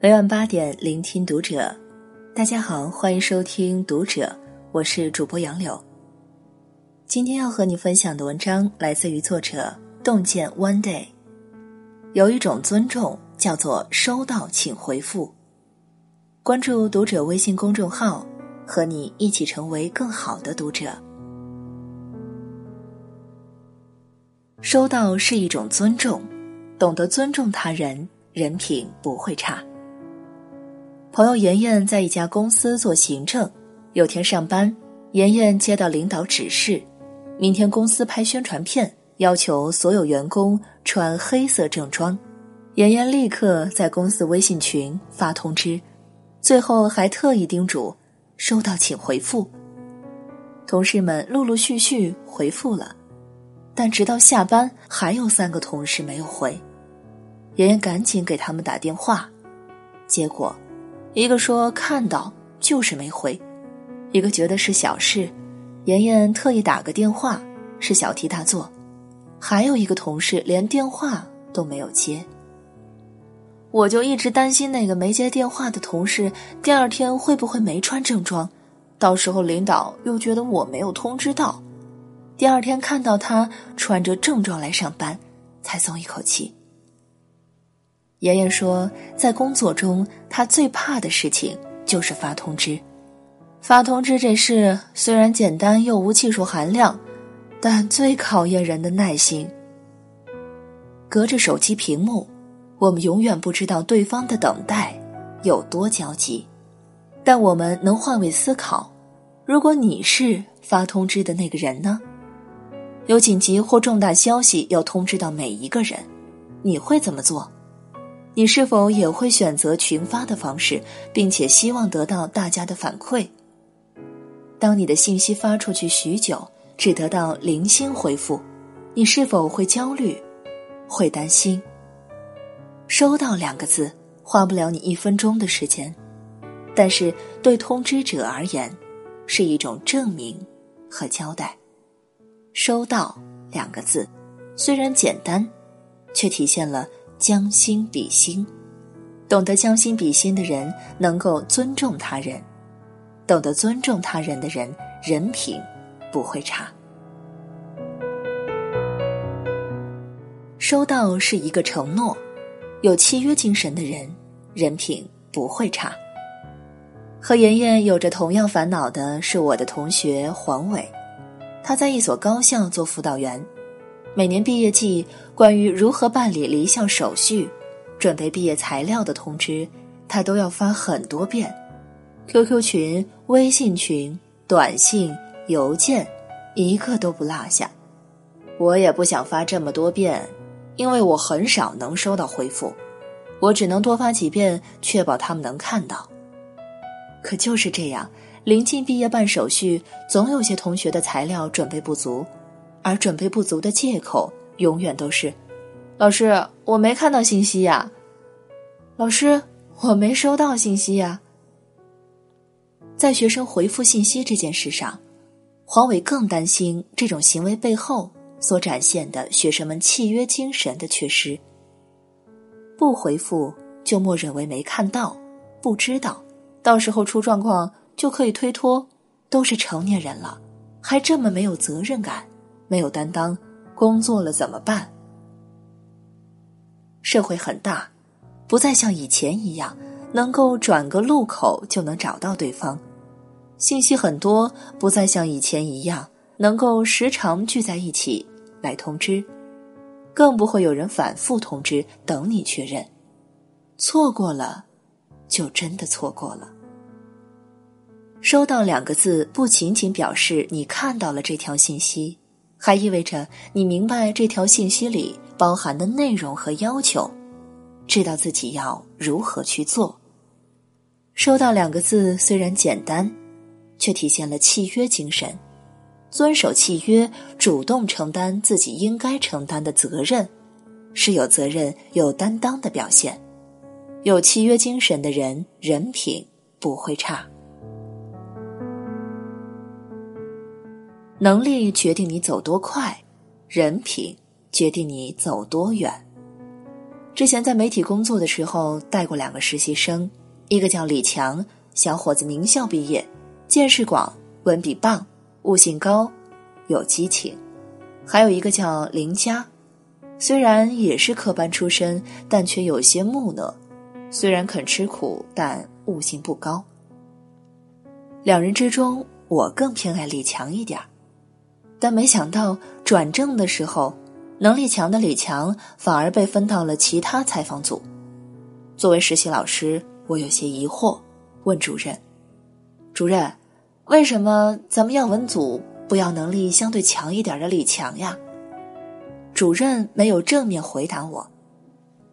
每晚八点，聆听读者。大家好，欢迎收听读者，我是主播杨柳。今天要和你分享的文章来自于作者洞见 One Day。有一种尊重叫做收到请回复。关注读者微信公众号，和你一起成为更好的读者。收到是一种尊重，懂得尊重他人，人品不会差。朋友妍妍在一家公司做行政，有天上班，妍妍接到领导指示，明天公司拍宣传片，要求所有员工穿黑色正装。妍妍立刻在公司微信群发通知，最后还特意叮嘱收到请回复。同事们陆陆续续回复了。但直到下班，还有三个同事没有回，妍妍赶紧给他们打电话，结果，一个说看到就是没回，一个觉得是小事，妍妍特意打个电话是小题大做，还有一个同事连电话都没有接。我就一直担心那个没接电话的同事第二天会不会没穿正装，到时候领导又觉得我没有通知到。第二天看到他穿着正装来上班，才松一口气。妍妍说，在工作中，她最怕的事情就是发通知。发通知这事虽然简单又无技术含量，但最考验人的耐心。隔着手机屏幕，我们永远不知道对方的等待有多焦急，但我们能换位思考：如果你是发通知的那个人呢？有紧急或重大消息要通知到每一个人，你会怎么做？你是否也会选择群发的方式，并且希望得到大家的反馈？当你的信息发出去许久，只得到零星回复，你是否会焦虑，会担心？收到两个字花不了你一分钟的时间，但是对通知者而言，是一种证明和交代。收到两个字，虽然简单，却体现了将心比心。懂得将心比心的人，能够尊重他人；懂得尊重他人的人，人品不会差。收到是一个承诺，有契约精神的人，人品不会差。和妍妍有着同样烦恼的是我的同学黄伟。他在一所高校做辅导员，每年毕业季，关于如何办理离校手续、准备毕业材料的通知，他都要发很多遍，QQ 群、微信群、短信、邮件，一个都不落下。我也不想发这么多遍，因为我很少能收到回复，我只能多发几遍，确保他们能看到。可就是这样。临近毕业办手续，总有些同学的材料准备不足，而准备不足的借口永远都是：“老师，我没看到信息呀。”“老师，我没收到信息呀。”在学生回复信息这件事上，黄伟更担心这种行为背后所展现的学生们契约精神的缺失。不回复就默认为没看到、不知道，到时候出状况。就可以推脱，都是成年人了，还这么没有责任感，没有担当，工作了怎么办？社会很大，不再像以前一样能够转个路口就能找到对方；信息很多，不再像以前一样能够时常聚在一起来通知，更不会有人反复通知等你确认。错过了，就真的错过了。收到两个字，不仅仅表示你看到了这条信息，还意味着你明白这条信息里包含的内容和要求，知道自己要如何去做。收到两个字虽然简单，却体现了契约精神，遵守契约，主动承担自己应该承担的责任，是有责任、有担当的表现。有契约精神的人，人品不会差。能力决定你走多快，人品决定你走多远。之前在媒体工作的时候带过两个实习生，一个叫李强，小伙子名校毕业，见识广，文笔棒，悟性高，有激情；还有一个叫林佳，虽然也是科班出身，但却有些木讷，虽然肯吃苦，但悟性不高。两人之中，我更偏爱李强一点儿但没想到转正的时候。能力强的李强反而被分到了其他采访组。作为实习老师，我有些疑惑，问主任：“主任，为什么咱们要文组不要能力相对强一点的李强呀？”主任没有正面回答我：“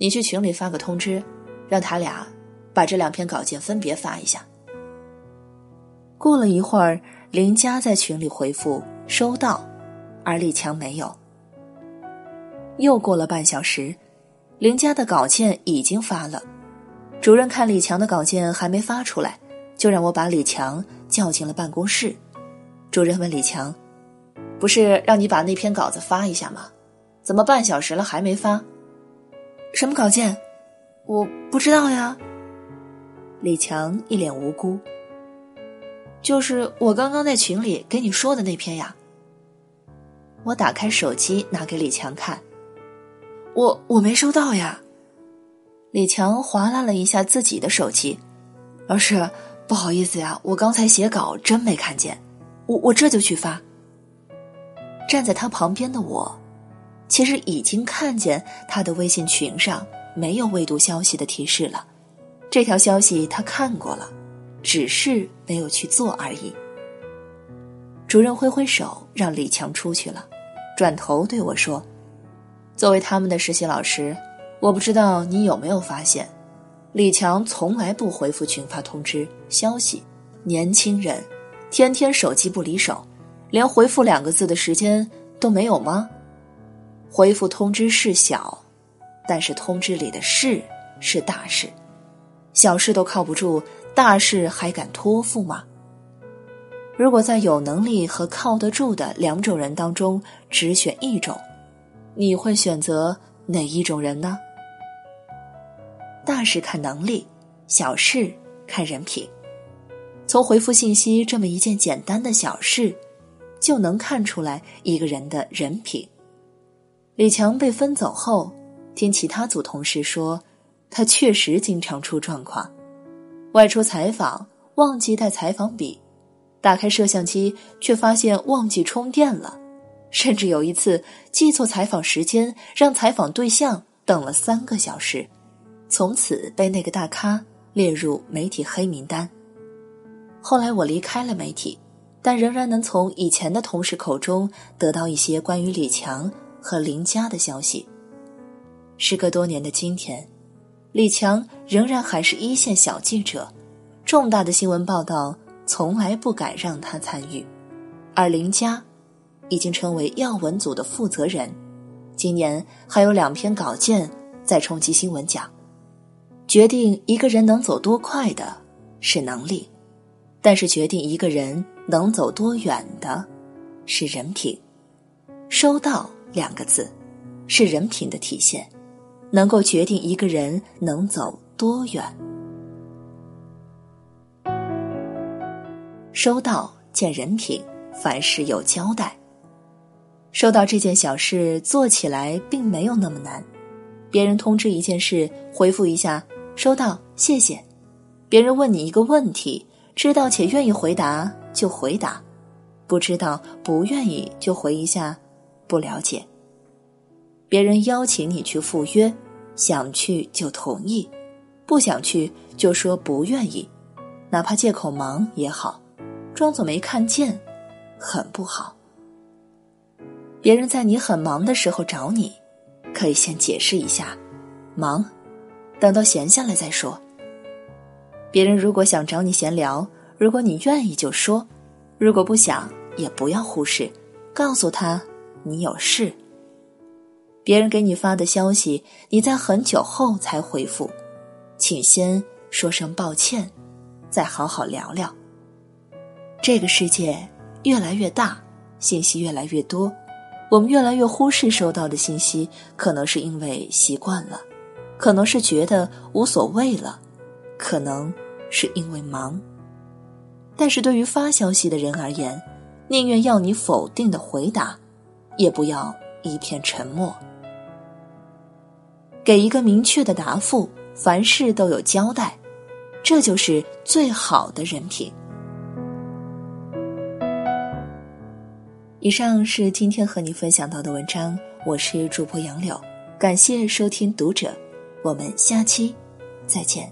你去群里发个通知，让他俩把这两篇稿件分别发一下。”过了一会儿，林佳在群里回复：“收到”，而李强没有。又过了半小时，林家的稿件已经发了。主任看李强的稿件还没发出来，就让我把李强叫进了办公室。主任问李强：“不是让你把那篇稿子发一下吗？怎么半小时了还没发？什么稿件？我不知道呀。”李强一脸无辜：“就是我刚刚在群里给你说的那篇呀。”我打开手机拿给李强看。我我没收到呀，李强划拉了一下自己的手机，老师不好意思呀，我刚才写稿真没看见，我我这就去发。站在他旁边的我，其实已经看见他的微信群上没有未读消息的提示了，这条消息他看过了，只是没有去做而已。主任挥挥手让李强出去了，转头对我说。作为他们的实习老师，我不知道你有没有发现，李强从来不回复群发通知消息。年轻人，天天手机不离手，连回复两个字的时间都没有吗？回复通知事小，但是通知里的事是大事，小事都靠不住，大事还敢托付吗？如果在有能力和靠得住的两种人当中只选一种。你会选择哪一种人呢？大事看能力，小事看人品。从回复信息这么一件简单的小事，就能看出来一个人的人品。李强被分走后，听其他组同事说，他确实经常出状况，外出采访忘记带采访笔，打开摄像机却发现忘记充电了。甚至有一次记错采访时间，让采访对象等了三个小时，从此被那个大咖列入媒体黑名单。后来我离开了媒体，但仍然能从以前的同事口中得到一些关于李强和林佳的消息。时隔多年的今天，李强仍然还是一线小记者，重大的新闻报道从来不敢让他参与，而林佳。已经成为要闻组的负责人，今年还有两篇稿件在冲击新闻奖。决定一个人能走多快的是能力，但是决定一个人能走多远的，是人品。收到两个字，是人品的体现，能够决定一个人能走多远。收到见人品，凡事有交代。收到这件小事做起来并没有那么难，别人通知一件事，回复一下“收到，谢谢”；别人问你一个问题，知道且愿意回答就回答，不知道不愿意就回一下“不了解”；别人邀请你去赴约，想去就同意，不想去就说不愿意，哪怕借口忙也好，装作没看见，很不好。别人在你很忙的时候找你，可以先解释一下，忙，等到闲下来再说。别人如果想找你闲聊，如果你愿意就说，如果不想也不要忽视，告诉他你有事。别人给你发的消息，你在很久后才回复，请先说声抱歉，再好好聊聊。这个世界越来越大，信息越来越多。我们越来越忽视收到的信息，可能是因为习惯了，可能是觉得无所谓了，可能是因为忙。但是对于发消息的人而言，宁愿要你否定的回答，也不要一片沉默。给一个明确的答复，凡事都有交代，这就是最好的人品。以上是今天和你分享到的文章，我是主播杨柳，感谢收听读者，我们下期再见。